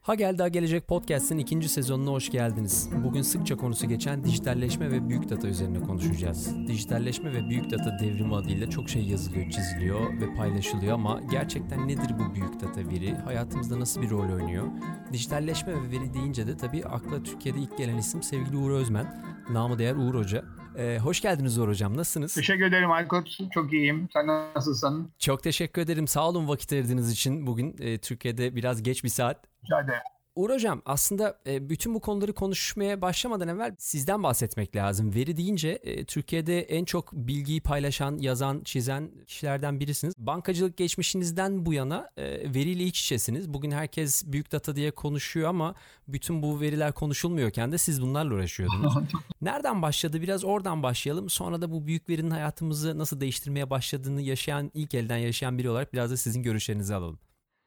Ha Gel Daha Gelecek Podcast'ın ikinci sezonuna hoş geldiniz. Bugün sıkça konusu geçen dijitalleşme ve büyük data üzerine konuşacağız. Dijitalleşme ve büyük data devrimi adıyla çok şey yazılıyor, çiziliyor ve paylaşılıyor ama gerçekten nedir bu büyük data veri? Hayatımızda nasıl bir rol oynuyor? Dijitalleşme ve veri deyince de tabii akla Türkiye'de ilk gelen isim sevgili Uğur Özmen. Namı değer Uğur Hoca. Ee, hoş geldiniz Uğur Hocam. Nasılsınız? Teşekkür ederim Aykut. Çok iyiyim. Sen nasılsın? Çok teşekkür ederim. Sağ olun vakit ayırdığınız için. Bugün e, Türkiye'de biraz geç bir saat. Rica ederim. Uğur Hocam aslında e, bütün bu konuları konuşmaya başlamadan evvel sizden bahsetmek lazım. Veri deyince e, Türkiye'de en çok bilgiyi paylaşan, yazan, çizen kişilerden birisiniz. Bankacılık geçmişinizden bu yana e, veriyle iç içesiniz. Bugün herkes büyük data diye konuşuyor ama bütün bu veriler konuşulmuyorken de siz bunlarla uğraşıyordunuz. Nereden başladı? Biraz oradan başlayalım. Sonra da bu büyük verinin hayatımızı nasıl değiştirmeye başladığını yaşayan, ilk elden yaşayan biri olarak biraz da sizin görüşlerinizi alalım.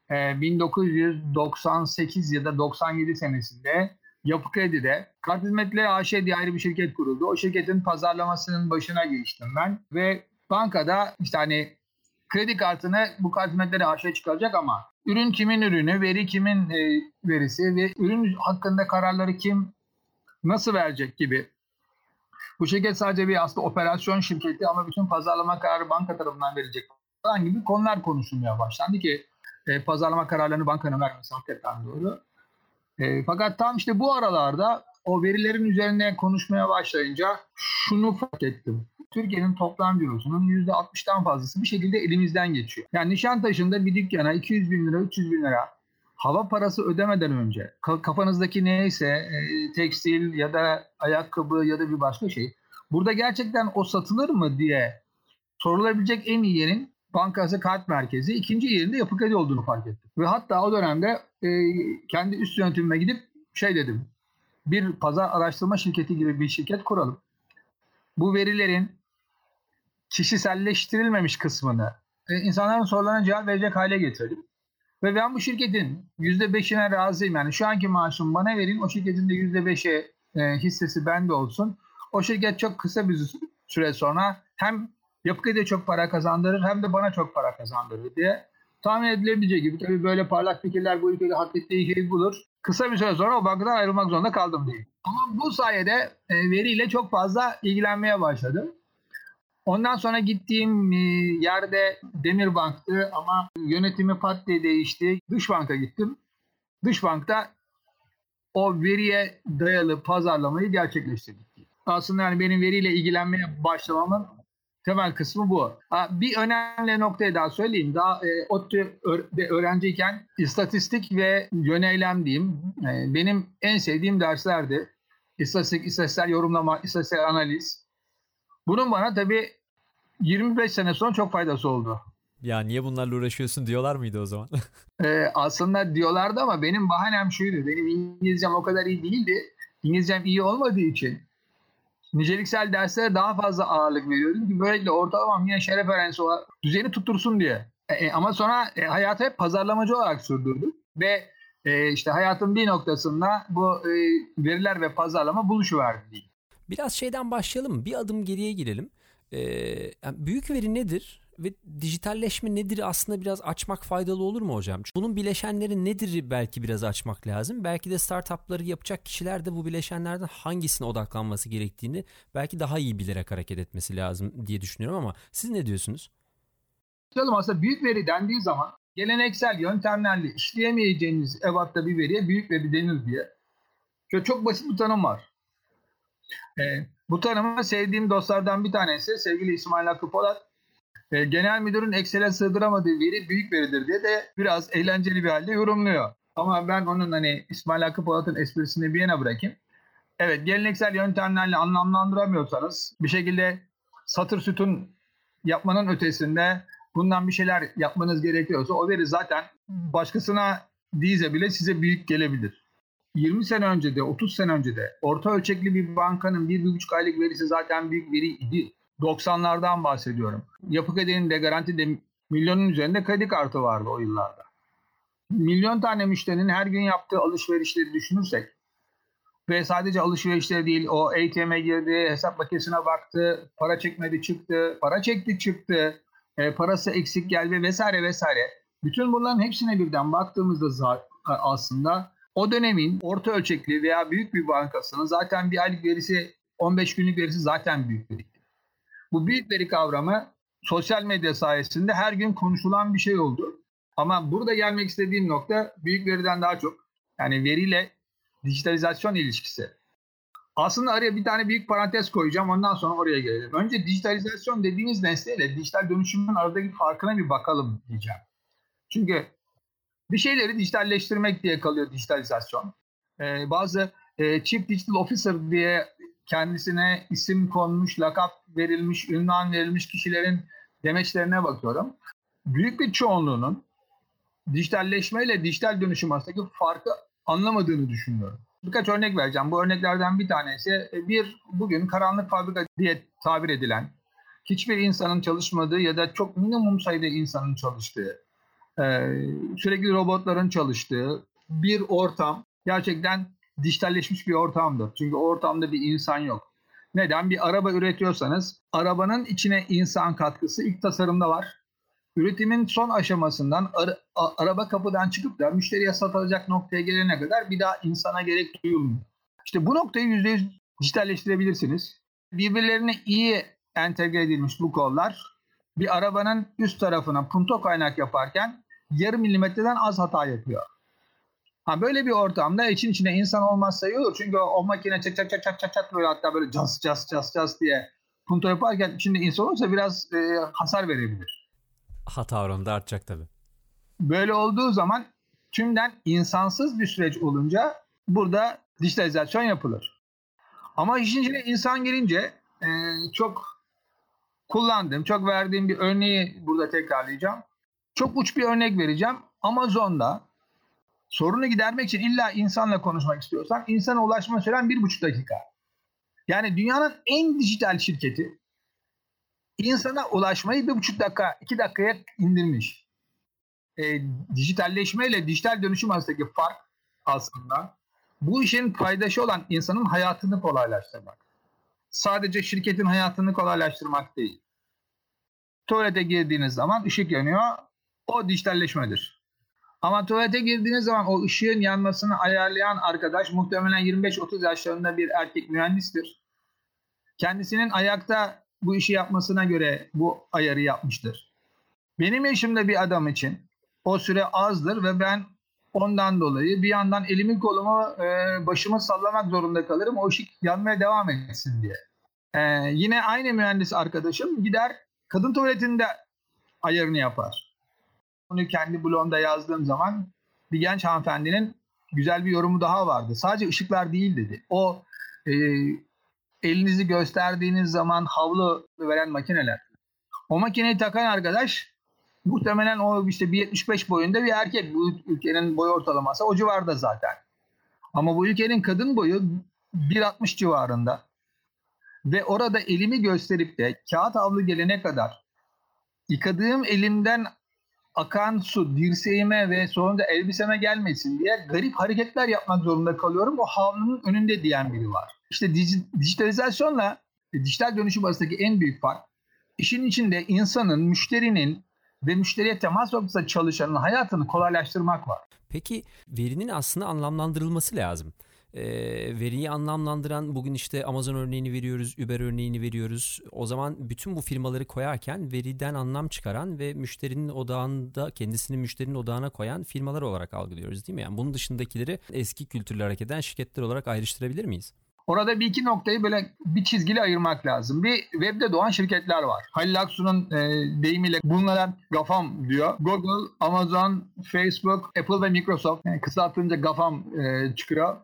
1998 ya da 97 senesinde Yapı Kredi'de Kart Hizmetleri AŞ diye ayrı bir şirket kuruldu. O şirketin pazarlamasının başına geçtim ben ve bankada işte hani kredi kartını bu kart hizmetleri AŞ çıkaracak ama ürün kimin ürünü, veri kimin e, verisi ve ürün hakkında kararları kim nasıl verecek gibi. Bu şirket sadece bir aslında operasyon şirketi ama bütün pazarlama kararı banka tarafından verecek falan gibi konular konuşulmaya başlandı ki e, pazarlama kararlarını bankanın vermesi hakikaten doğru. E, fakat tam işte bu aralarda o verilerin üzerine konuşmaya başlayınca şunu fark ettim. Türkiye'nin toplam cirosunun %60'tan fazlası bir şekilde elimizden geçiyor. Yani Nişantaşı'nda bir dükkana 200 bin lira, 300 bin lira hava parası ödemeden önce kafanızdaki neyse e, tekstil ya da ayakkabı ya da bir başka şey burada gerçekten o satılır mı diye sorulabilecek en iyi yerin Bankası Kart Merkezi ikinci yerinde yapı kredi olduğunu fark ettim. Ve hatta o dönemde e, kendi üst yönetimime gidip şey dedim. Bir pazar araştırma şirketi gibi bir şirket kuralım. Bu verilerin kişiselleştirilmemiş kısmını e, insanların sorularına cevap verecek hale getirelim. Ve ben bu şirketin %5'ine razıyım. Yani şu anki maaşım bana verin. O şirketin de %5'e e, hissesi bende olsun. O şirket çok kısa bir süre sonra hem Yapı kredi çok para kazandırır hem de bana çok para kazandırır diye tahmin edilebileceği gibi tabii böyle parlak fikirler bu ülkede hak ettiği şeyi bulur. Kısa bir süre sonra o bankadan ayrılmak zorunda kaldım diye. Ama bu sayede e, veriyle çok fazla ilgilenmeye başladım. Ondan sonra gittiğim e, yerde Demirbank'tı ama yönetimi pat diye değişti. Dış banka gittim. Dış bankta o veriye dayalı pazarlamayı gerçekleştirdik. Aslında yani benim veriyle ilgilenmeye başlamamın Temel kısmı bu. Bir önemli noktayı daha söyleyeyim. Daha e, ODTÜ'de öğrenciyken istatistik ve yöneylem diyeyim. E, benim en sevdiğim derslerdi. İstatistik, istatistiksel yorumlama, istatistiksel analiz. Bunun bana tabii 25 sene sonra çok faydası oldu. Ya niye bunlarla uğraşıyorsun diyorlar mıydı o zaman? ee, aslında diyorlardı ama benim bahanem şuydu. Benim İngilizcem o kadar iyi değildi. İngilizcem iyi olmadığı için niceliksel derslere daha fazla ağırlık veriyordum ki böylelikle ortalamam yine şeref öğrencisi olarak düzeni tuttursun diye. E, e, ama sonra e, hayatı hep pazarlamacı olarak sürdürdüm ve e, işte hayatın bir noktasında bu e, veriler ve pazarlama buluşuverdi diyeyim. Biraz şeyden başlayalım. Bir adım geriye girelim. Ee, büyük veri nedir? Ve dijitalleşme nedir aslında biraz açmak faydalı olur mu hocam? Bunun bileşenleri nedir belki biraz açmak lazım. Belki de startupları yapacak kişiler de bu bileşenlerden hangisine odaklanması gerektiğini belki daha iyi bilerek hareket etmesi lazım diye düşünüyorum ama siz ne diyorsunuz? Canım aslında büyük veri dendiği zaman geleneksel yöntemlerle işleyemeyeceğiniz ebatta bir veriye büyük veri denir diye. Şöyle çok basit bir tanım var. Ee, bu tanımı sevdiğim dostlardan bir tanesi sevgili İsmail Hakkı e, genel müdürün Excel'e sığdıramadığı veri büyük veridir diye de biraz eğlenceli bir halde yorumluyor. Ama ben onun hani İsmail Hakkı Polat'ın esprisini bir yana bırakayım. Evet geleneksel yöntemlerle anlamlandıramıyorsanız bir şekilde satır sütun yapmanın ötesinde bundan bir şeyler yapmanız gerekiyorsa o veri zaten başkasına değilse bile size büyük gelebilir. 20 sene önce de 30 sene önce de orta ölçekli bir bankanın 1,5 aylık verisi zaten büyük veri idi. 90'lardan bahsediyorum. Yapı Kredi'nin de garantide milyonun üzerinde kredi kartı vardı o yıllarda. Milyon tane müşterinin her gün yaptığı alışverişleri düşünürsek Ve sadece alışverişleri değil o ATM'e girdi, hesap makinesine baktı, para çekmedi çıktı, para çekti çıktı, e, parası eksik geldi vesaire vesaire. Bütün bunların hepsine birden baktığımızda aslında o dönemin orta ölçekli veya büyük bir bankasının zaten bir aylık verisi 15 günlük verisi zaten büyük veri. Bu büyük veri kavramı sosyal medya sayesinde her gün konuşulan bir şey oldu. Ama burada gelmek istediğim nokta büyük veriden daha çok yani veriyle dijitalizasyon ilişkisi. Aslında araya bir tane büyük parantez koyacağım ondan sonra oraya gelelim. Önce dijitalizasyon dediğimiz nesneyle dijital dönüşümün aradaki farkına bir bakalım diyeceğim. Çünkü bir şeyleri dijitalleştirmek diye kalıyor dijitalizasyon. Ee, bazı e, Chief Digital Officer diye kendisine isim konmuş, lakap verilmiş, ünvan verilmiş kişilerin demeçlerine bakıyorum. Büyük bir çoğunluğunun dijitalleşme ile dijital dönüşüm arasındaki farkı anlamadığını düşünüyorum. Birkaç örnek vereceğim. Bu örneklerden bir tanesi e, bir bugün karanlık fabrika diye tabir edilen hiçbir insanın çalışmadığı ya da çok minimum sayıda insanın çalıştığı, e, sürekli robotların çalıştığı bir ortam gerçekten dijitalleşmiş bir ortamdır. Çünkü o ortamda bir insan yok. Neden? Bir araba üretiyorsanız arabanın içine insan katkısı ilk tasarımda var. Üretimin son aşamasından ara, araba kapıdan çıkıp da müşteriye satılacak noktaya gelene kadar bir daha insana gerek duyulmuyor. İşte bu noktayı %100 dijitalleştirebilirsiniz. Birbirlerine iyi entegre edilmiş bu kollar bir arabanın üst tarafına punto kaynak yaparken yarım milimetreden az hata yapıyor. Ha böyle bir ortamda için içine insan olmazsa iyi olur. Çünkü o, o makine çat çat çat çat çat böyle hatta böyle cas cas cas cas diye punto yaparken içinde insan olursa biraz e, hasar verebilir. Hata oranı da artacak tabii. Böyle olduğu zaman tümden insansız bir süreç olunca burada dijitalizasyon yapılır. Ama işin içine insan girince e, çok kullandığım, çok verdiğim bir örneği burada tekrarlayacağım. Çok uç bir örnek vereceğim. Amazon'da sorunu gidermek için illa insanla konuşmak istiyorsan insana ulaşma süren bir buçuk dakika. Yani dünyanın en dijital şirketi insana ulaşmayı bir buçuk dakika, iki dakikaya indirmiş. E, dijitalleşme ile dijital dönüşüm arasındaki fark aslında bu işin paydaşı olan insanın hayatını kolaylaştırmak. Sadece şirketin hayatını kolaylaştırmak değil. Tuvalete girdiğiniz zaman ışık yanıyor. O dijitalleşmedir. Ama tuvalete girdiğiniz zaman o ışığın yanmasını ayarlayan arkadaş muhtemelen 25-30 yaşlarında bir erkek mühendistir. Kendisinin ayakta bu işi yapmasına göre bu ayarı yapmıştır. Benim yaşımda bir adam için o süre azdır ve ben ondan dolayı bir yandan elimi kolumu e, başımı sallamak zorunda kalırım o ışık yanmaya devam etsin diye. E, yine aynı mühendis arkadaşım gider kadın tuvaletinde ayarını yapar. Bunu kendi blogumda yazdığım zaman bir genç hanımefendinin güzel bir yorumu daha vardı. Sadece ışıklar değil dedi. O e, elinizi gösterdiğiniz zaman havlu veren makineler. O makineyi takan arkadaş muhtemelen o işte 1.75 boyunda bir erkek. Bu ülkenin boy ortalaması o civarda zaten. Ama bu ülkenin kadın boyu 1.60 civarında. Ve orada elimi gösterip de kağıt havlu gelene kadar yıkadığım elimden akan su dirseğime ve sonunda elbiseme gelmesin diye garip hareketler yapmak zorunda kalıyorum. O havlunun önünde diyen biri var. İşte dij- dijitalizasyonla dijital dönüşüm arasındaki en büyük fark işin içinde insanın, müşterinin ve müşteriye temas noktasında çalışanın hayatını kolaylaştırmak var. Peki verinin aslında anlamlandırılması lazım e, veriyi anlamlandıran bugün işte Amazon örneğini veriyoruz, Uber örneğini veriyoruz. O zaman bütün bu firmaları koyarken veriden anlam çıkaran ve müşterinin odağında kendisini müşterinin odağına koyan firmalar olarak algılıyoruz değil mi? Yani bunun dışındakileri eski kültürle hareket eden şirketler olarak ayrıştırabilir miyiz? Orada bir iki noktayı böyle bir çizgili ayırmak lazım. Bir webde doğan şirketler var. Halil Aksu'nun e, deyimiyle bunlara GAFAM diyor. Google, Amazon, Facebook, Apple ve Microsoft. Yani kısaltınca GAFAM e, çıkıyor.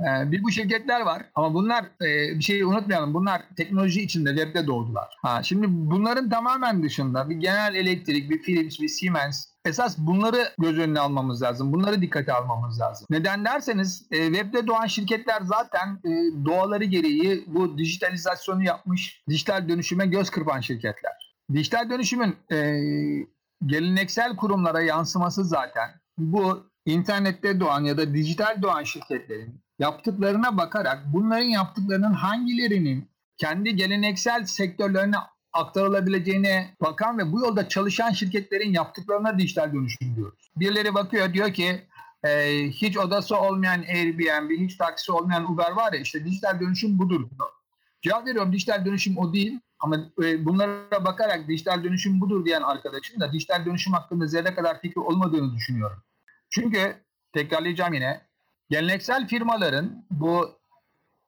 Ee, bir bu şirketler var ama bunlar e, bir şeyi unutmayalım. Bunlar teknoloji içinde webde doğdular. Ha, şimdi bunların tamamen dışında bir General Electric, bir Philips, bir Siemens esas bunları göz önüne almamız lazım. Bunları dikkate almamız lazım. Neden derseniz e, webde doğan şirketler zaten e, doğaları gereği bu dijitalizasyonu yapmış, dijital dönüşüme göz kırpan şirketler. Dijital dönüşümün e, geleneksel kurumlara yansıması zaten bu internette doğan ya da dijital doğan şirketlerin yaptıklarına bakarak bunların yaptıklarının hangilerinin kendi geleneksel sektörlerine aktarılabileceğine bakan ve bu yolda çalışan şirketlerin yaptıklarına dijital dönüşüm diyoruz. Birileri bakıyor diyor ki e, hiç odası olmayan Airbnb, hiç taksi olmayan Uber var ya işte dijital dönüşüm budur. Cevap veriyorum dijital dönüşüm o değil ama e, bunlara bakarak dijital dönüşüm budur diyen arkadaşım da dijital dönüşüm hakkında zerre kadar fikri olmadığını düşünüyorum. Çünkü tekrarlayacağım yine geleneksel firmaların bu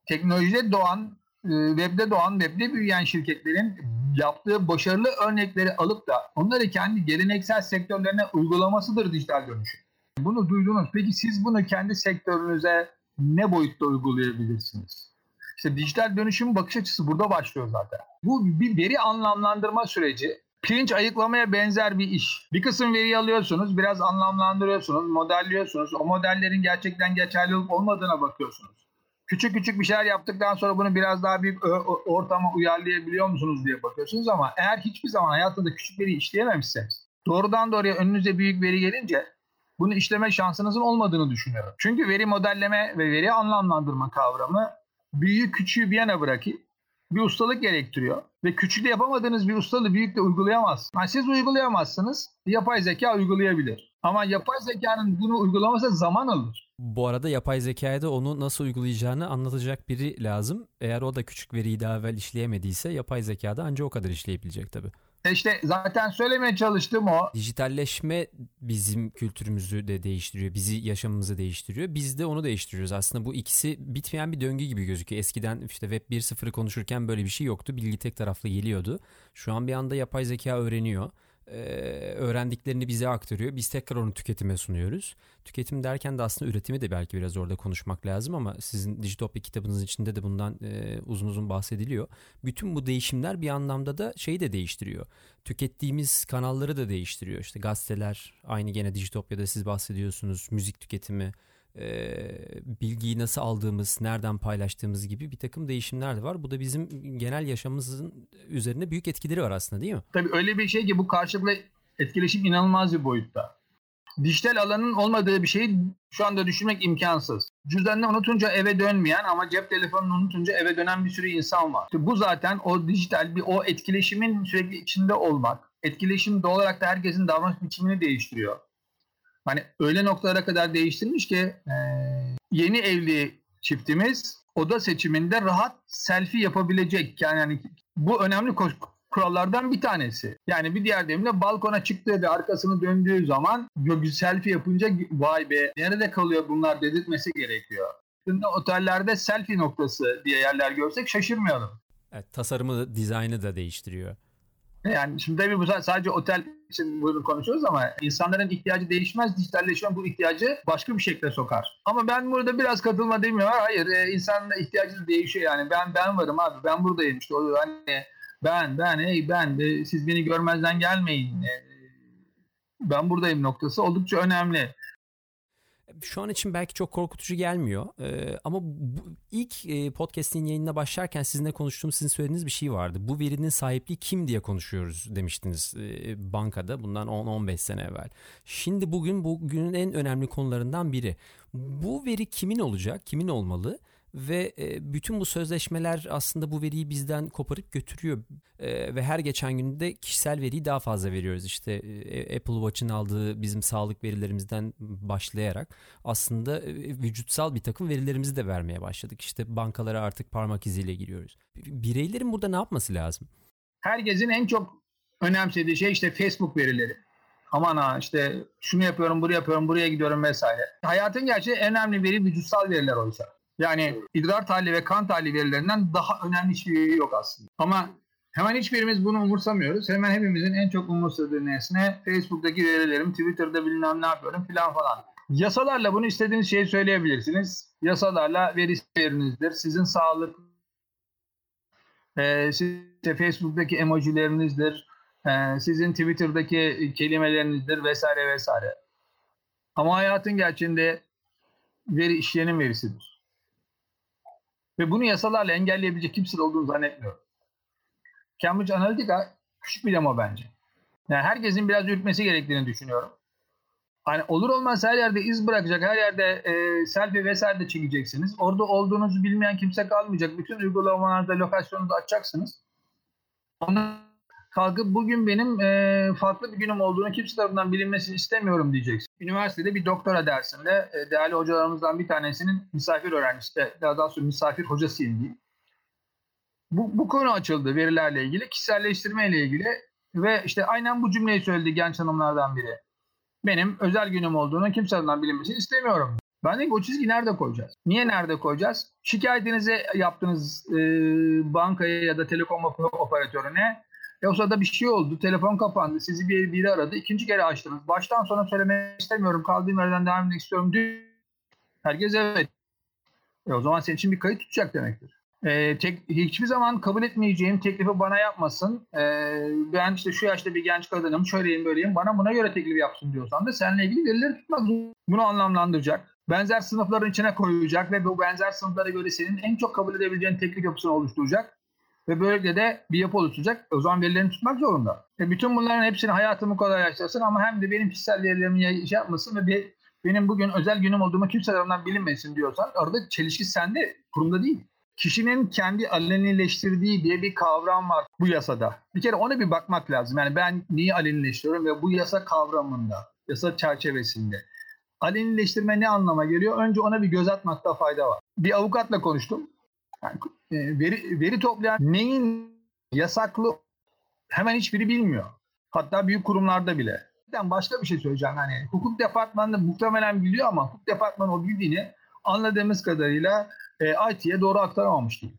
teknolojide doğan, e, webde doğan, webde büyüyen şirketlerin yaptığı başarılı örnekleri alıp da onları kendi geleneksel sektörlerine uygulamasıdır dijital dönüşüm. Bunu duydunuz. Peki siz bunu kendi sektörünüze ne boyutta uygulayabilirsiniz? İşte dijital dönüşüm bakış açısı burada başlıyor zaten. Bu bir veri anlamlandırma süreci. Pirinç ayıklamaya benzer bir iş. Bir kısım veriyi alıyorsunuz, biraz anlamlandırıyorsunuz, modelliyorsunuz. O modellerin gerçekten geçerli olup olmadığına bakıyorsunuz. Küçük küçük bir şeyler yaptıktan sonra bunu biraz daha bir ortama uyarlayabiliyor musunuz diye bakıyorsunuz ama eğer hiçbir zaman hayatında küçük veri işleyememişseniz doğrudan doğruya önünüze büyük veri gelince bunu işleme şansınızın olmadığını düşünüyorum. Çünkü veri modelleme ve veri anlamlandırma kavramı büyüğü küçüğü bir yana bırakıp bir ustalık gerektiriyor. Ve küçükte yapamadığınız bir ustalığı büyükte uygulayamaz. Yani siz uygulayamazsınız, yapay zeka uygulayabilir. Ama yapay zekanın bunu uygulaması zaman alır. Bu arada yapay zekaya da onu nasıl uygulayacağını anlatacak biri lazım. Eğer o da küçük veriyi daha evvel işleyemediyse yapay zekada ancak o kadar işleyebilecek tabii. E işte zaten söylemeye çalıştığım o. Dijitalleşme bizim kültürümüzü de değiştiriyor. Bizi yaşamımızı değiştiriyor. Biz de onu değiştiriyoruz. Aslında bu ikisi bitmeyen bir döngü gibi gözüküyor. Eskiden işte Web 1.0'ı konuşurken böyle bir şey yoktu. Bilgi tek taraflı geliyordu. Şu an bir anda yapay zeka öğreniyor öğrendiklerini bize aktarıyor. Biz tekrar onu tüketime sunuyoruz. Tüketim derken de aslında üretimi de belki biraz orada konuşmak lazım ama sizin Dijitopya kitabınız içinde de bundan uzun uzun bahsediliyor. Bütün bu değişimler bir anlamda da şeyi de değiştiriyor. Tükettiğimiz kanalları da değiştiriyor. İşte gazeteler aynı gene Dijitopya'da siz bahsediyorsunuz. Müzik tüketimi, e, bilgiyi nasıl aldığımız, nereden paylaştığımız gibi bir takım değişimler de var. Bu da bizim genel yaşamımızın üzerinde büyük etkileri var aslında değil mi? Tabii öyle bir şey ki bu karşılıklı etkileşim inanılmaz bir boyutta. Dijital alanın olmadığı bir şeyi şu anda düşünmek imkansız. Cüzdanını unutunca eve dönmeyen ama cep telefonunu unutunca eve dönen bir sürü insan var. Bu zaten o dijital bir o etkileşimin sürekli içinde olmak. Etkileşim doğal olarak da herkesin davranış biçimini değiştiriyor. Hani öyle noktalara kadar değiştirmiş ki e, yeni evli çiftimiz oda seçiminde rahat selfie yapabilecek. Yani, yani bu önemli kurallardan bir tanesi. Yani bir diğer deyimle balkona çıktığı ve arkasını döndüğü zaman selfie yapınca vay be nerede kalıyor bunlar dedirtmesi gerekiyor. Şimdi otellerde selfie noktası diye yerler görsek şaşırmayalım. Evet, tasarımı, dizaynı da değiştiriyor. Yani şimdi tabii bu sadece otel için bunu konuşuyoruz ama insanların ihtiyacı değişmez. Dijitalleşme bu ihtiyacı başka bir şekilde sokar. Ama ben burada biraz katılma demiyorum. Hayır e, insanın ihtiyacı değişiyor yani. Ben ben varım abi ben buradayım işte. O, hani ben ben hey ben siz beni görmezden gelmeyin. E, ben buradayım noktası oldukça önemli şu an için belki çok korkutucu gelmiyor. Ee, ama bu, ilk e, podcast'in yayınına başlarken sizinle konuştuğum sizin söylediğiniz bir şey vardı. Bu verinin sahipliği kim diye konuşuyoruz demiştiniz e, bankada bundan 10-15 sene evvel. Şimdi bugün bugünün en önemli konularından biri. Bu veri kimin olacak? Kimin olmalı? Ve e, bütün bu sözleşmeler aslında bu veriyi bizden koparıp götürüyor e, ve her geçen günde kişisel veriyi daha fazla veriyoruz işte e, Apple Watch'ın aldığı bizim sağlık verilerimizden başlayarak aslında vücutsal bir takım verilerimizi de vermeye başladık işte bankalara artık parmak iziyle giriyoruz bireylerin burada ne yapması lazım? Herkesin en çok önemsediği şey işte Facebook verileri aman ha işte şunu yapıyorum, bunu yapıyorum, buraya gidiyorum vesaire. Hayatın gerçeği en önemli veri vücutsal veriler oysa. Yani idrar tahlili ve kan tahlili verilerinden daha önemli hiçbir yok aslında. Ama hemen hiçbirimiz bunu umursamıyoruz. Hemen hepimizin en çok umursadığı nesne Facebook'taki verilerim, Twitter'da bilmem ne yapıyorum filan falan. Yasalarla bunu istediğiniz şeyi söyleyebilirsiniz. Yasalarla veri verinizdir. Sizin sağlık e, sizin Facebook'taki emojilerinizdir. E, sizin Twitter'daki kelimelerinizdir vesaire vesaire. Ama hayatın gerçeğinde veri işleyenin verisidir. Ve bunu yasalarla engelleyebilecek kimse olduğunu zannetmiyorum. Cambridge Analytica küçük bir demo bence. Yani herkesin biraz ürkmesi gerektiğini düşünüyorum. Hani olur olmaz her yerde iz bırakacak, her yerde e, selfie vesaire de çekeceksiniz. Orada olduğunuzu bilmeyen kimse kalmayacak. Bütün uygulamalarda lokasyonunuzu açacaksınız. Ondan kalkıp bugün benim e, farklı bir günüm olduğunu kimse tarafından bilinmesini istemiyorum diyeceksin. Üniversitede bir doktora dersinde e, değerli hocalarımızdan bir tanesinin misafir öğrencisi, daha doğrusu misafir hocasıyım diyeyim. Bu, bu konu açıldı verilerle ilgili, kişiselleştirme ile ilgili ve işte aynen bu cümleyi söyledi genç hanımlardan biri. Benim özel günüm olduğunu kimse tarafından bilinmesini istemiyorum. Ben dedim o çizgi nerede koyacağız? Niye nerede koyacağız? Şikayetinizi yaptınız e, bankaya ya da telekom operatörüne. E o sırada bir şey oldu. Telefon kapandı. Sizi bir biri aradı. İkinci kere açtınız. Baştan sona söylemek istemiyorum. Kaldığım yerden devam etmek istiyorum. Herkes evet. E o zaman senin için bir kayıt tutacak demektir. E, tek, hiçbir zaman kabul etmeyeceğim teklifi bana yapmasın. E, ben işte şu yaşta bir genç kadınım, şöyleyim böyleyim. Bana buna göre teklif yapsın diyorsan da seninle ilgili verileri tutmak Bunu anlamlandıracak. Benzer sınıfların içine koyacak ve bu benzer sınıflara göre senin en çok kabul edebileceğin teklif yapısını oluşturacak. Ve böylelikle de bir yapı oluşturacak. O zaman verilerini tutmak zorunda. E bütün bunların hepsini hayatımı kolaylaştırsın ama hem de benim kişisel verilerimi şey yapmasın ve bir, benim bugün özel günüm olduğumu kimse tarafından bilinmesin diyorsan orada çelişki sende, kurumda değil. Kişinin kendi alenileştirdiği diye bir kavram var bu yasada. Bir kere ona bir bakmak lazım. Yani ben niye alenileştiriyorum ve bu yasa kavramında, yasa çerçevesinde. Alenileştirme ne anlama geliyor? Önce ona bir göz atmakta fayda var. Bir avukatla konuştum. Yani, e, veri, veri toplayan neyin yasaklı hemen hiçbiri bilmiyor. Hatta büyük kurumlarda bile. Başka bir şey söyleyeceğim. Hani hukuk departmanında muhtemelen biliyor ama hukuk departmanı o bildiğini anladığımız kadarıyla e, IT'ye doğru aktaramamış diyeyim.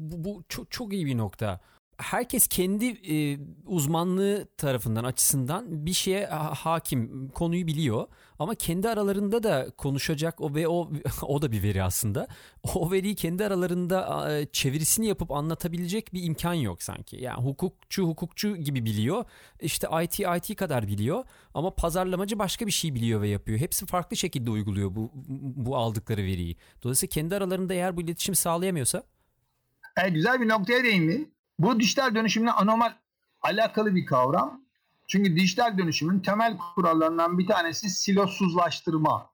Bu, bu çok, çok iyi bir nokta. Herkes kendi e, uzmanlığı tarafından açısından bir şeye hakim, konuyu biliyor. Ama kendi aralarında da konuşacak o ve o o da bir veri aslında. O veriyi kendi aralarında çevirisini yapıp anlatabilecek bir imkan yok sanki. Yani hukukçu hukukçu gibi biliyor. İşte IT IT kadar biliyor ama pazarlamacı başka bir şey biliyor ve yapıyor. Hepsi farklı şekilde uyguluyor bu bu aldıkları veriyi. Dolayısıyla kendi aralarında eğer bu iletişim sağlayamıyorsa Evet, güzel bir noktaya değindin. Bu dijital dönüşümle anormal alakalı bir kavram. Çünkü dijital dönüşümün temel kurallarından bir tanesi silosuzlaştırma.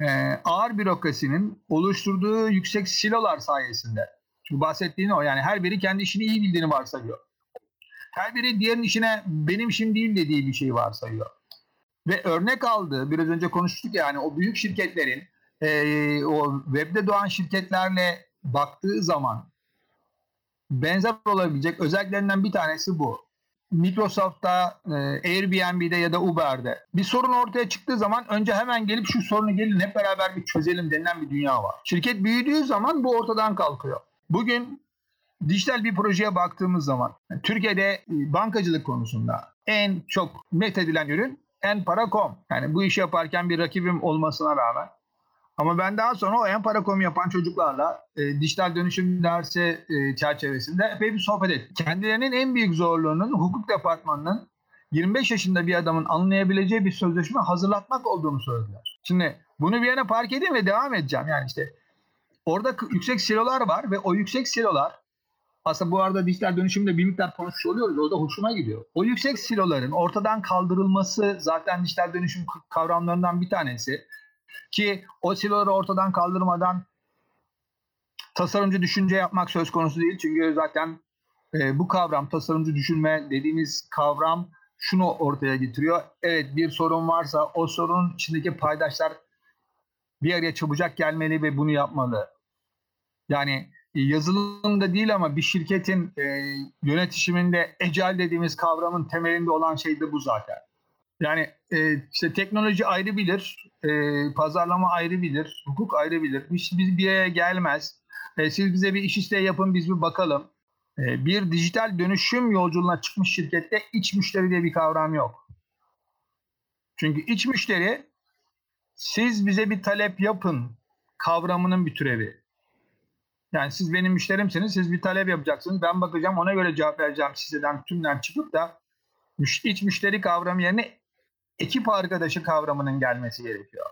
Ee, ağır bürokrasinin oluşturduğu yüksek silolar sayesinde. Çünkü bahsettiğin o yani her biri kendi işini iyi bildiğini varsayıyor. Her biri diğerinin işine benim işim değil dediği bir şey varsayıyor. Ve örnek aldığı biraz önce konuştuk yani o büyük şirketlerin e, o webde doğan şirketlerle baktığı zaman benzer olabilecek özelliklerinden bir tanesi bu. Microsoft'ta, e, Airbnb'de ya da Uber'de bir sorun ortaya çıktığı zaman önce hemen gelip şu sorunu gelin hep beraber bir çözelim denilen bir dünya var. Şirket büyüdüğü zaman bu ortadan kalkıyor. Bugün dijital bir projeye baktığımız zaman Türkiye'de e, bankacılık konusunda en çok met edilen ürün Enpara.com. Yani bu işi yaparken bir rakibim olmasına rağmen ama ben daha sonra o en para komu yapan çocuklarla e, dijital dönüşüm dersi e, çerçevesinde epey bir sohbet ettim. Kendilerinin en büyük zorluğunun hukuk departmanının 25 yaşında bir adamın anlayabileceği bir sözleşme hazırlatmak olduğunu söylediler. Şimdi bunu bir yana park edeyim ve devam edeceğim. Yani işte orada yüksek silolar var ve o yüksek silolar aslında bu arada dijital dönüşümde bir miktar konuşuyor oluyoruz. O da hoşuma gidiyor. O yüksek siloların ortadan kaldırılması zaten dijital dönüşüm kavramlarından bir tanesi. Ki o siloları ortadan kaldırmadan tasarımcı düşünce yapmak söz konusu değil. Çünkü zaten e, bu kavram tasarımcı düşünme dediğimiz kavram şunu ortaya getiriyor. Evet bir sorun varsa o sorunun içindeki paydaşlar bir araya çabucak gelmeli ve bunu yapmalı. Yani yazılımda değil ama bir şirketin e, yönetişiminde ecel dediğimiz kavramın temelinde olan şey de bu zaten. Yani e, işte teknoloji ayrı bilir, e, pazarlama ayrı bilir, hukuk ayrı bilir. Hiç biz bir araya gelmez. E, siz bize bir iş isteği yapın biz bir bakalım. E, bir dijital dönüşüm yolculuğuna çıkmış şirkette iç müşteri diye bir kavram yok. Çünkü iç müşteri siz bize bir talep yapın kavramının bir türevi. Yani siz benim müşterimsiniz, siz bir talep yapacaksınız. Ben bakacağım, ona göre cevap vereceğim sizden tümden çıkıp da iç müşteri kavramı yerine ekip arkadaşı kavramının gelmesi gerekiyor.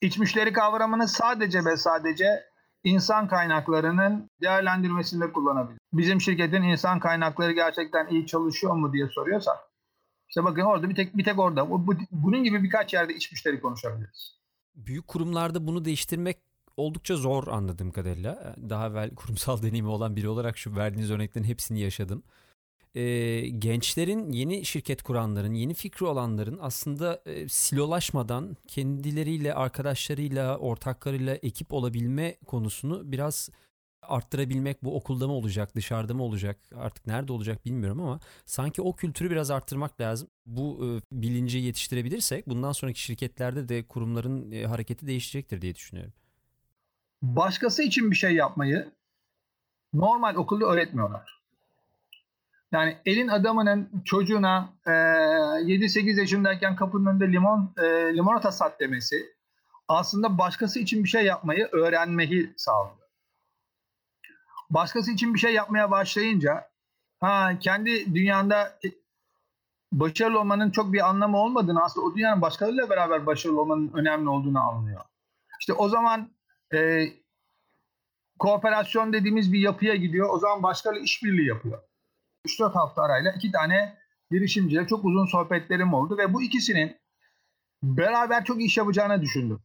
İç müşteri kavramını sadece ve sadece insan kaynaklarının değerlendirmesinde kullanabilir. Bizim şirketin insan kaynakları gerçekten iyi çalışıyor mu diye soruyorsak İşte bakın orada bir tek bir tek orada. Bu, bu, bunun gibi birkaç yerde iç müşteri konuşabiliriz. Büyük kurumlarda bunu değiştirmek oldukça zor anladığım kadarıyla. Daha evvel kurumsal deneyimi olan biri olarak şu verdiğiniz örneklerin hepsini yaşadım. Ee, gençlerin, yeni şirket kuranların, yeni fikri olanların aslında e, silolaşmadan kendileriyle, arkadaşlarıyla, ortaklarıyla ekip olabilme konusunu biraz arttırabilmek bu okulda mı olacak, dışarıda mı olacak, artık nerede olacak bilmiyorum ama sanki o kültürü biraz arttırmak lazım. Bu e, bilinci yetiştirebilirsek bundan sonraki şirketlerde de kurumların e, hareketi değişecektir diye düşünüyorum. Başkası için bir şey yapmayı normal okulda öğretmiyorlar. Yani elin adamının çocuğuna e, 7-8 yaşındayken kapının önünde limon e, limonata sat demesi aslında başkası için bir şey yapmayı öğrenmeyi sağlıyor başkası için bir şey yapmaya başlayınca ha kendi dünyanda başarılı olmanın çok bir anlamı olmadığını aslında o dünyanın başkalarıyla beraber başarılı olmanın önemli olduğunu anlıyor. İşte o zaman e, kooperasyon dediğimiz bir yapıya gidiyor. O zaman başkalarıyla işbirliği yapıyor. 3-4 hafta arayla iki tane girişimciyle çok uzun sohbetlerim oldu ve bu ikisinin beraber çok iş yapacağını düşündüm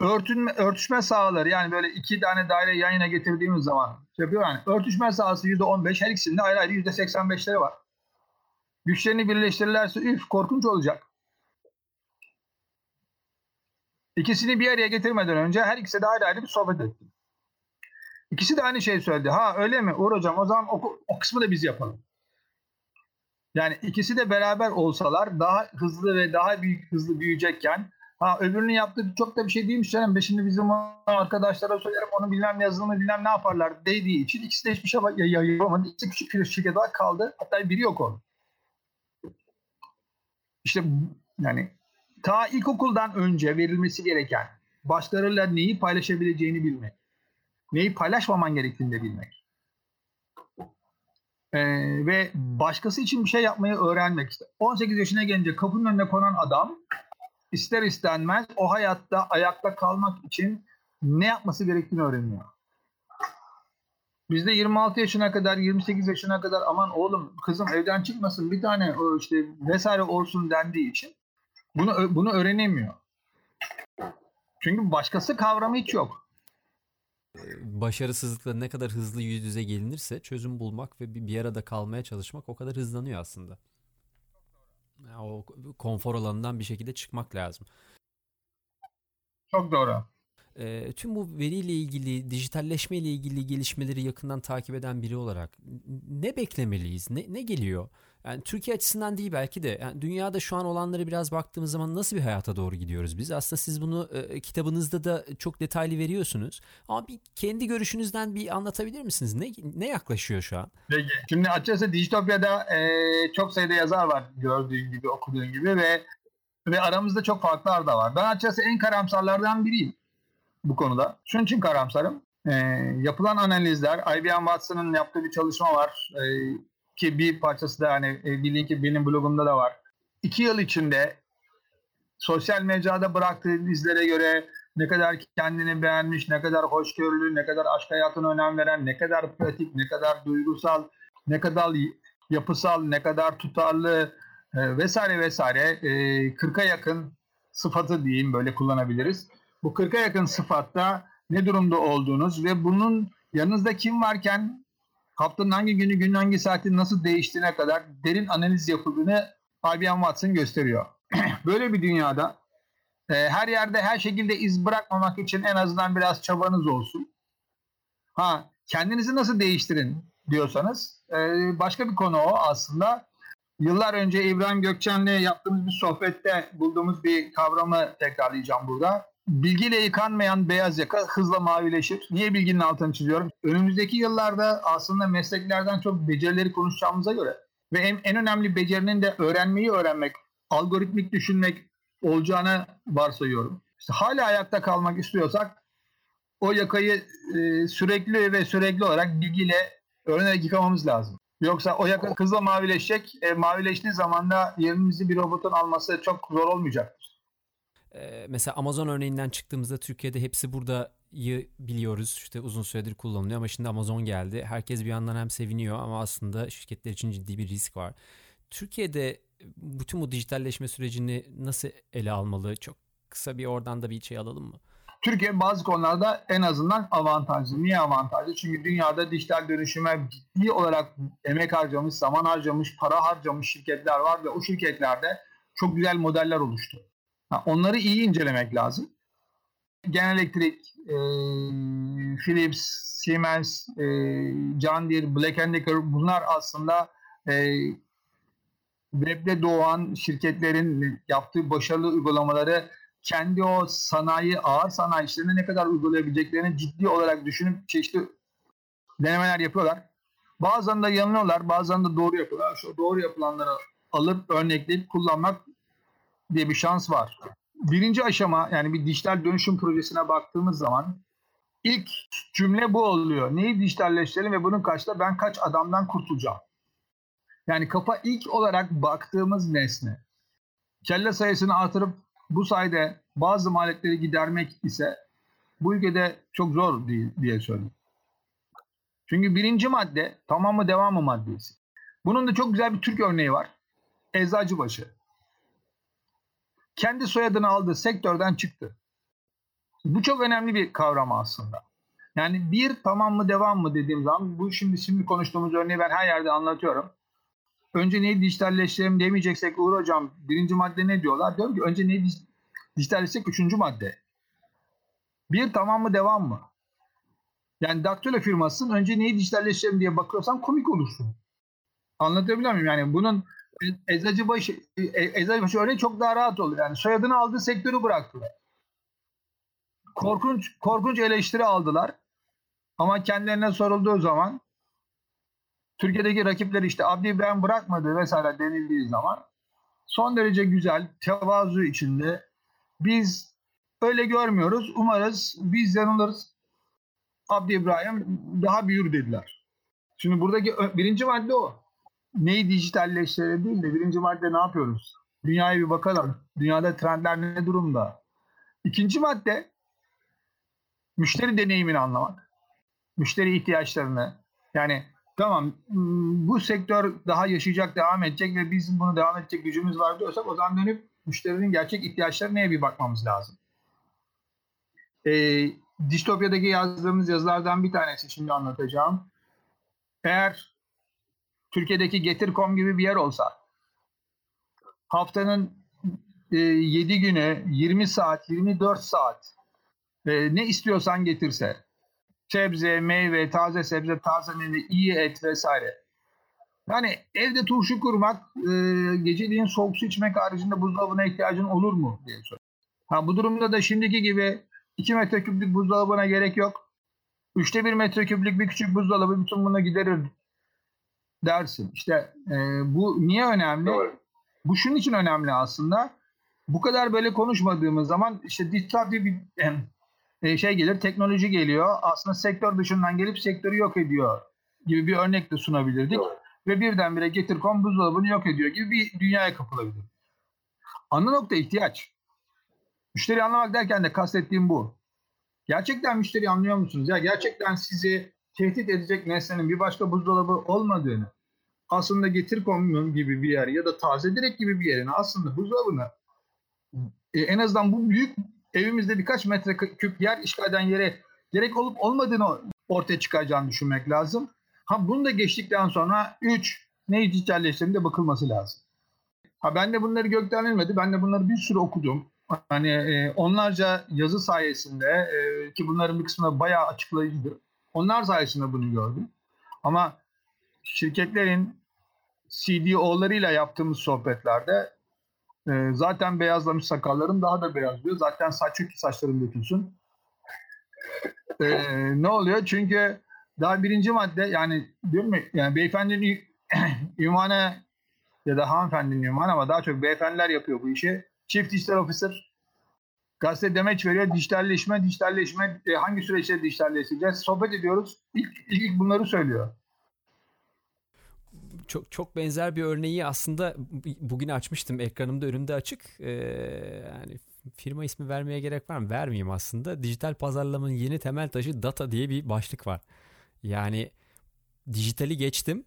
örtünme, örtüşme sahaları yani böyle iki tane daire yan yana getirdiğimiz zaman şey yapıyor yani örtüşme sahası %15 her ikisinde ayrı ayrı %85'leri var. Güçlerini birleştirirlerse üf korkunç olacak. İkisini bir araya getirmeden önce her ikisi de ayrı ayrı bir sohbet etti. İkisi de aynı şeyi söyledi. Ha öyle mi Uğur hocam o zaman o, o kısmı da biz yapalım. Yani ikisi de beraber olsalar daha hızlı ve daha büyük hızlı büyüyecekken Ha öbürünün yaptığı çok da bir şey değilmiş canım. Ben şimdi bizim arkadaşlara söylerim onu bilmem yazılımı bilmem ne yaparlar dediği için ikisi de hiçbir şey yapamadı. İkisi küçük bir şirket olarak kaldı. Hatta biri yok onun. İşte yani ta ilkokuldan önce verilmesi gereken başkalarıyla neyi paylaşabileceğini bilmek. Neyi paylaşmaman gerektiğini de bilmek. Ee, ve başkası için bir şey yapmayı öğrenmek. İşte 18 yaşına gelince kapının önüne konan adam ister istenmez o hayatta ayakta kalmak için ne yapması gerektiğini öğreniyor. Bizde 26 yaşına kadar 28 yaşına kadar aman oğlum kızım evden çıkmasın bir tane işte vesaire olsun dendiği için bunu bunu öğrenemiyor. Çünkü başkası kavramı hiç yok. Başarısızlıkla ne kadar hızlı yüz yüze gelinirse çözüm bulmak ve bir arada kalmaya çalışmak o kadar hızlanıyor aslında. O konfor alanından bir şekilde çıkmak lazım. Çok doğru. E, tüm bu veriyle ilgili, dijitalleşme ile ilgili gelişmeleri yakından takip eden biri olarak ne beklemeliyiz? Ne, ne geliyor? Yani Türkiye açısından değil belki de yani dünyada şu an olanları biraz baktığımız zaman nasıl bir hayata doğru gidiyoruz biz? Aslında siz bunu e, kitabınızda da çok detaylı veriyorsunuz. Ama bir kendi görüşünüzden bir anlatabilir misiniz? Ne ne yaklaşıyor şu an? Peki. Şimdi açıkçası Dijitopya'da e, çok sayıda yazar var gördüğün gibi, okuduğun gibi ve ve aramızda çok farklar da var. Ben açıkçası en karamsarlardan biriyim bu konuda. Şunun için karamsarım. E, yapılan analizler, IBM Watson'ın yaptığı bir çalışma var. E, ki bir parçası da hani e, bir linki benim blogumda da var. İki yıl içinde sosyal mecrada bıraktığı izlere göre ne kadar kendini beğenmiş, ne kadar hoşgörülü, ne kadar aşk hayatına önem veren, ne kadar pratik, ne kadar duygusal, ne kadar yapısal, ne kadar tutarlı e, vesaire vesaire e, 40'a yakın sıfatı diyeyim böyle kullanabiliriz. Bu 40'a yakın sıfatta ne durumda olduğunuz ve bunun yanınızda kim varken haftanın hangi günü, günün hangi saati nasıl değiştiğine kadar derin analiz yapıldığını IBM Watson gösteriyor. Böyle bir dünyada e, her yerde her şekilde iz bırakmamak için en azından biraz çabanız olsun. Ha kendinizi nasıl değiştirin diyorsanız e, başka bir konu o aslında. Yıllar önce İbrahim Gökçen'le yaptığımız bir sohbette bulduğumuz bir kavramı tekrarlayacağım burada bilgiyle yıkanmayan beyaz yaka hızla mavileşir. Niye bilginin altını çiziyorum? Önümüzdeki yıllarda aslında mesleklerden çok becerileri konuşacağımıza göre ve en, en önemli becerinin de öğrenmeyi öğrenmek, algoritmik düşünmek olacağını varsayıyorum. İşte hala ayakta kalmak istiyorsak o yakayı e, sürekli ve sürekli olarak bilgiyle öğrenerek yıkamamız lazım. Yoksa o yaka hızla mavileşecek. E, mavileştiği zaman da yerimizi bir robotun alması çok zor olmayacak mesela Amazon örneğinden çıktığımızda Türkiye'de hepsi burada biliyoruz işte uzun süredir kullanılıyor ama şimdi Amazon geldi. Herkes bir yandan hem seviniyor ama aslında şirketler için ciddi bir risk var. Türkiye'de bütün bu dijitalleşme sürecini nasıl ele almalı? Çok kısa bir oradan da bir şey alalım mı? Türkiye bazı konularda en azından avantajlı. Niye avantajlı? Çünkü dünyada dijital dönüşüme ciddi olarak emek harcamış, zaman harcamış, para harcamış şirketler var ve o şirketlerde çok güzel modeller oluştu. Onları iyi incelemek lazım. Genel Elektrik, e, Philips, Siemens, e, John Deere, Black Decker bunlar aslında e, webde doğan şirketlerin yaptığı başarılı uygulamaları kendi o sanayi, ağır sanayi işlerine ne kadar uygulayabileceklerini ciddi olarak düşünüp çeşitli denemeler yapıyorlar. Bazen de yanılıyorlar, bazen de doğru yapıyorlar. Şu doğru yapılanları alıp örnekleyip kullanmak diye bir şans var. Birinci aşama yani bir dijital dönüşüm projesine baktığımız zaman ilk cümle bu oluyor. Neyi dijitalleştirelim ve bunun kaçta ben kaç adamdan kurtulacağım? Yani kafa ilk olarak baktığımız nesne. Kelle sayısını artırıp bu sayede bazı maliyetleri gidermek ise bu ülkede çok zor değil diye söyleyeyim. Çünkü birinci madde tamam mı devam mı maddesi. Bunun da çok güzel bir Türk örneği var. Eczacıbaşı. Kendi soyadını aldığı sektörden çıktı. Bu çok önemli bir kavram aslında. Yani bir tamam mı devam mı dediğim zaman bu şimdi şimdi konuştuğumuz örneği ben her yerde anlatıyorum önce neyi dijitalleştirelim demeyeceksek Uğur Hocam birinci madde ne diyorlar? Diyorum ki önce neyi dijitalleştirsek üçüncü madde. Bir tamam mı devam mı? Yani daktilo firmasının önce neyi dijitalleştirelim diye bakıyorsan komik olursun. Anlatabiliyor muyum? Yani bunun Eczacıbaşı, e, Eczacıbaşı örneği çok daha rahat olur. Yani soyadını aldığı sektörü bıraktılar. Korkunç, korkunç eleştiri aldılar. Ama kendilerine sorulduğu zaman Türkiye'deki rakipleri işte Abdi İbrahim bırakmadı vesaire denildiği zaman son derece güzel, tevazu içinde biz öyle görmüyoruz. Umarız biz yanılırız. Abdi İbrahim daha büyür dediler. Şimdi buradaki birinci madde o. Neyi dijitalleştirelim de birinci madde ne yapıyoruz? Dünyaya bir bakalım. Dünyada trendler ne durumda? İkinci madde müşteri deneyimini anlamak. Müşteri ihtiyaçlarını yani tamam hmm, bu sektör daha yaşayacak, devam edecek ve bizim bunu devam edecek gücümüz var diyorsak o zaman dönüp müşterinin gerçek ihtiyaçları neye bir bakmamız lazım. E, distopyadaki yazdığımız yazılardan bir tanesi şimdi anlatacağım. Eğer Türkiye'deki Getir.com gibi bir yer olsa haftanın e, 7 günü 20 saat, 24 saat e, ne istiyorsan getirse sebze, meyve, taze sebze, taze meyve, iyi et vesaire. Yani evde turşu kurmak, e, geceliğin soğuk su içmek haricinde buzdolabına ihtiyacın olur mu diye soruyor. Ha, bu durumda da şimdiki gibi 2 metreküplük buzdolabına gerek yok. 3'te 1 metreküplük bir küçük buzdolabı bütün bunu giderir dersin. İşte e, bu niye önemli? Doğru. Bu şunun için önemli aslında. Bu kadar böyle konuşmadığımız zaman işte disruptive bir e, şey gelir, teknoloji geliyor. Aslında sektör dışından gelip sektörü yok ediyor gibi bir örnek de sunabilirdik. Doğru. Ve birdenbire Getir.com buzdolabını yok ediyor gibi bir dünyaya kapılabilir. Ana nokta ihtiyaç. Müşteri anlamak derken de kastettiğim bu. Gerçekten müşteri anlıyor musunuz? Ya gerçekten sizi tehdit edecek nesnenin bir başka buzdolabı olmadığını, aslında Getir.com gibi bir yer ya da Taze Direkt gibi bir yerin aslında buzdolabını e, en azından bu büyük evimizde birkaç metre küp yer işgal eden yere gerek olup olmadığını ortaya çıkaracağını düşünmek lazım. Ha bunu da geçtikten sonra 3 ne dijitalleştiğinde bakılması lazım. Ha ben de bunları gökten inmedi. Ben de bunları bir sürü okudum. Hani e, onlarca yazı sayesinde e, ki bunların bir kısmı bayağı açıklayıcıdır. Onlar sayesinde bunu gördüm. Ama şirketlerin CDO'larıyla yaptığımız sohbetlerde e, zaten beyazlamış sakallarım daha da beyazlıyor. Zaten saç yok ki saçlarım dökülsün. E, ne oluyor? Çünkü daha birinci madde yani diyorum mu yani beyefendinin ünvanı ya da hanımefendinin ünvanı ama daha çok beyefendiler yapıyor bu işi. Chief Digital Officer gazete demeç veriyor. Dijitalleşme, dijitalleşme e, hangi süreçte dijitalleşeceğiz? Sohbet ediyoruz. İlk, ilk bunları söylüyor çok çok benzer bir örneği aslında bugün açmıştım ekranımda önümde açık. Ee, yani firma ismi vermeye gerek var mı? Vermeyeyim aslında. Dijital pazarlamanın yeni temel taşı data diye bir başlık var. Yani dijitali geçtim.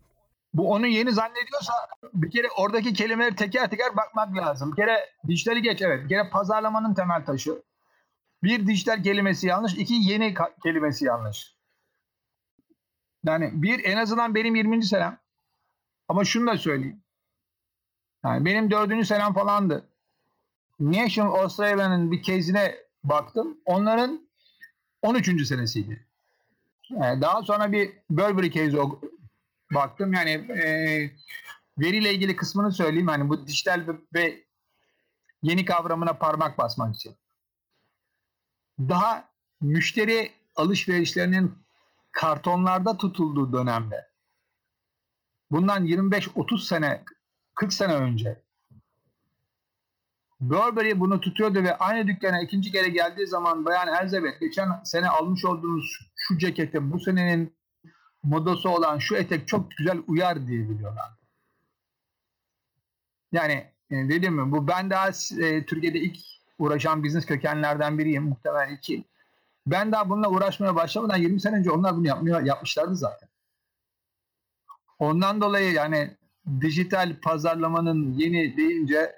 Bu onu yeni zannediyorsa bir kere oradaki kelimeleri teker teker bakmak lazım. Bir kere dijitali geç evet. Bir kere pazarlamanın temel taşı. Bir dijital kelimesi yanlış, iki yeni kelimesi yanlış. Yani bir en azından benim 20. senem. Ama şunu da söyleyeyim. Yani benim dördüncü senem falandı. National Australia'nın bir case'ine baktım. Onların 13. senesiydi. Yani daha sonra bir Burberry case baktım. Yani e, veriyle ilgili kısmını söyleyeyim. Yani bu dijital ve yeni kavramına parmak basmak için. Daha müşteri alışverişlerinin kartonlarda tutulduğu dönemde bundan 25-30 sene 40 sene önce Burberry bunu tutuyordu ve aynı dükkana ikinci kere geldiği zaman Bayan Elizabeth geçen sene almış olduğunuz şu cekete bu senenin modası olan şu etek çok güzel uyar diye biliyorlar. Yani e, dedim mi bu ben daha e, Türkiye'de ilk uğraşan biznes kökenlerden biriyim muhtemelen iki. Ben daha bununla uğraşmaya başlamadan 20 sene önce onlar bunu yapmıyor, yapmışlardı zaten. Ondan dolayı yani dijital pazarlamanın yeni deyince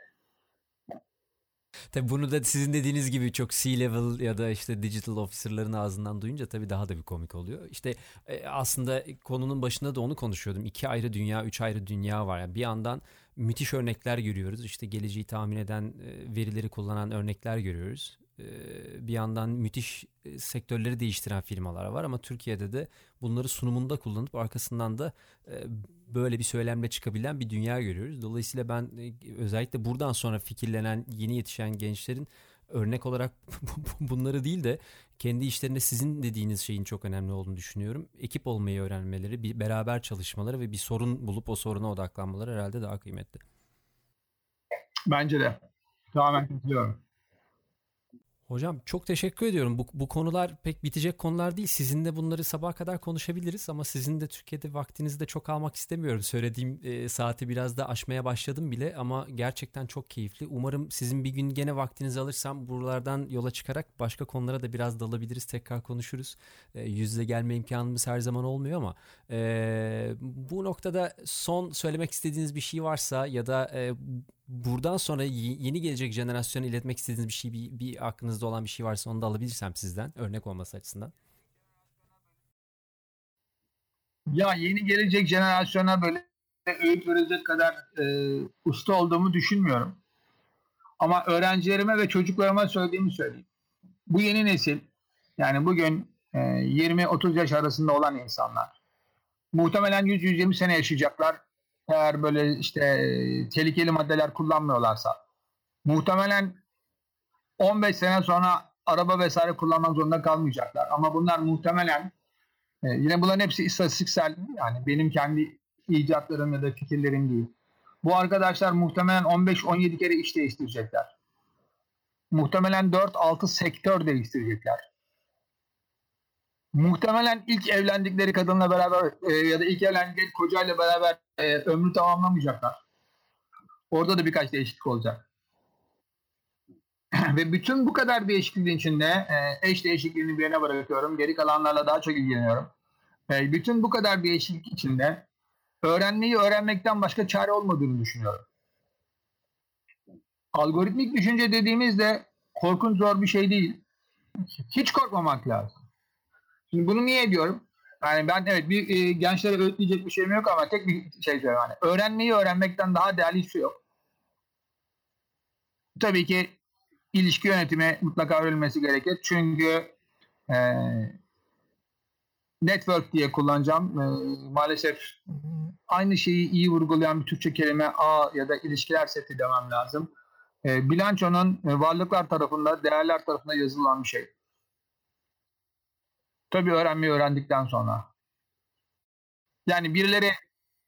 Tabii bunu da sizin dediğiniz gibi çok C-level ya da işte digital officer'ların ağzından duyunca tabii daha da bir komik oluyor. İşte e, aslında konunun başında da onu konuşuyordum. İki ayrı dünya, üç ayrı dünya var. Yani bir yandan müthiş örnekler görüyoruz. İşte geleceği tahmin eden e, verileri kullanan örnekler görüyoruz. Ee, bir yandan müthiş e, sektörleri değiştiren firmalar var ama Türkiye'de de bunları sunumunda kullanıp arkasından da e, böyle bir söylemle çıkabilen bir dünya görüyoruz. Dolayısıyla ben e, özellikle buradan sonra fikirlenen yeni yetişen gençlerin örnek olarak bunları değil de kendi işlerinde sizin dediğiniz şeyin çok önemli olduğunu düşünüyorum. Ekip olmayı öğrenmeleri, bir beraber çalışmaları ve bir sorun bulup o soruna odaklanmaları herhalde daha kıymetli. Bence de. Tamamen katılıyorum. Hocam çok teşekkür ediyorum. Bu, bu konular pek bitecek konular değil. Sizinle bunları sabah kadar konuşabiliriz ama sizin de Türkiye'de vaktinizi de çok almak istemiyorum. Söylediğim e, saati biraz da aşmaya başladım bile ama gerçekten çok keyifli. Umarım sizin bir gün gene vaktinizi alırsam buralardan yola çıkarak başka konulara da biraz dalabiliriz. Tekrar konuşuruz. E, yüzle gelme imkanımız her zaman olmuyor ama e, bu noktada son söylemek istediğiniz bir şey varsa ya da e, buradan sonra yeni gelecek jenerasyona iletmek istediğiniz bir şey, bir, bir aklınızda olan bir şey varsa onu da alabilirsem sizden örnek olması açısından. Ya yeni gelecek jenerasyona böyle öğüt verecek kadar e, usta olduğumu düşünmüyorum. Ama öğrencilerime ve çocuklarıma söylediğimi söyleyeyim. Bu yeni nesil yani bugün e, 20-30 yaş arasında olan insanlar muhtemelen 100-120 sene yaşayacaklar eğer böyle işte tehlikeli maddeler kullanmıyorlarsa muhtemelen 15 sene sonra araba vesaire kullanmak zorunda kalmayacaklar. Ama bunlar muhtemelen yine bunların hepsi istatistiksel yani benim kendi icatlarım ya da fikirlerim değil. Bu arkadaşlar muhtemelen 15-17 kere iş değiştirecekler. Muhtemelen 4-6 sektör değiştirecekler muhtemelen ilk evlendikleri kadınla beraber e, ya da ilk evlendikleri kocayla beraber e, ömrü tamamlamayacaklar. Orada da birkaç değişiklik olacak. Ve bütün bu kadar değişikliğin içinde e, eş değişikliğini bir yana bırakıyorum. Geri kalanlarla daha çok ilgileniyorum. E, bütün bu kadar değişiklik içinde öğrenmeyi öğrenmekten başka çare olmadığını düşünüyorum. Algoritmik düşünce dediğimizde korkunç zor bir şey değil. Hiç korkmamak lazım. Şimdi bunu niye diyorum? Yani ben evet bir e, gençlere öğütleyecek bir şeyim yok ama tek bir şey söylüyorum. Yani öğrenmeyi öğrenmekten daha değerli hiçbir şey yok. Tabii ki ilişki yönetimi mutlaka öğrenilmesi gerekir. Çünkü e, network diye kullanacağım. E, maalesef aynı şeyi iyi vurgulayan bir Türkçe kelime A ya da ilişkiler seti demem lazım. E, bilançonun e, varlıklar tarafında, değerler tarafında yazılan bir şey. Tabii öğrenmeyi öğrendikten sonra. Yani birileri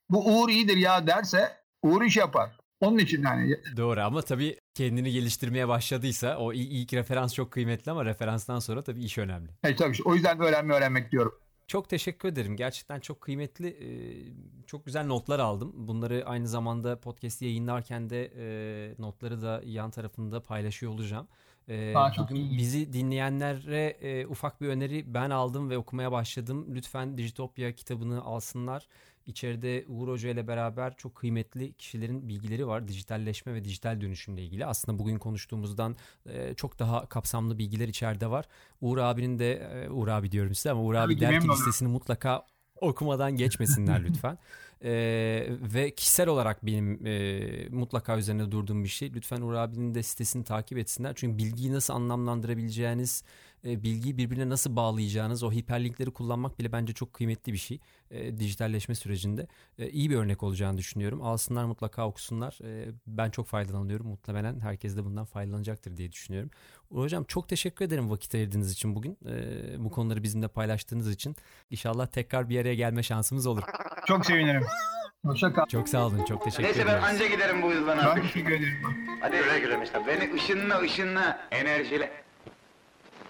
bu Uğur iyidir ya derse Uğur iş yapar. Onun için yani. Doğru ama tabii kendini geliştirmeye başladıysa o ilk referans çok kıymetli ama referanstan sonra tabii iş önemli. Evet tabii o yüzden öğrenme öğrenmek diyorum. Çok teşekkür ederim. Gerçekten çok kıymetli, e, çok güzel notlar aldım. Bunları aynı zamanda podcast yayınlarken de e, notları da yan tarafında paylaşıyor olacağım. E, bugün bizi dinleyenlere e, ufak bir öneri ben aldım ve okumaya başladım. Lütfen Digitopya kitabını alsınlar. İçeride Uğur Hoca ile beraber çok kıymetli kişilerin bilgileri var. Dijitalleşme ve dijital dönüşümle ilgili. Aslında bugün konuştuğumuzdan e, çok daha kapsamlı bilgiler içeride var. Uğur abinin de e, Uğur abi diyorum size ama Uğur Tabii abi ki, dergi memnun olurum. listesini mutlaka okumadan geçmesinler lütfen. E, ve kişisel olarak benim e, mutlaka üzerine durduğum bir şey. Lütfen Uğur abinin de sitesini takip etsinler. Çünkü bilgiyi nasıl anlamlandırabileceğiniz, e, bilgiyi birbirine nasıl bağlayacağınız, o hiperlinkleri kullanmak bile bence çok kıymetli bir şey. E, dijitalleşme sürecinde e, iyi bir örnek olacağını düşünüyorum. Alsınlar mutlaka okusunlar. E, ben çok faydalanıyorum. Muhtemelen herkes de bundan faydalanacaktır diye düşünüyorum. Hocam çok teşekkür ederim vakit ayırdığınız için bugün. E, bu konuları bizimle paylaştığınız için. İnşallah tekrar bir araya gelme şansımız olur. Çok sevinirim. Hoşça kal. Çok sağ olun. Çok teşekkür Neyse ben ederim. anca giderim bu yüzden Ben artık. teşekkür ederim. Hadi güle güle Beni ışınla ışınla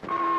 Thank you.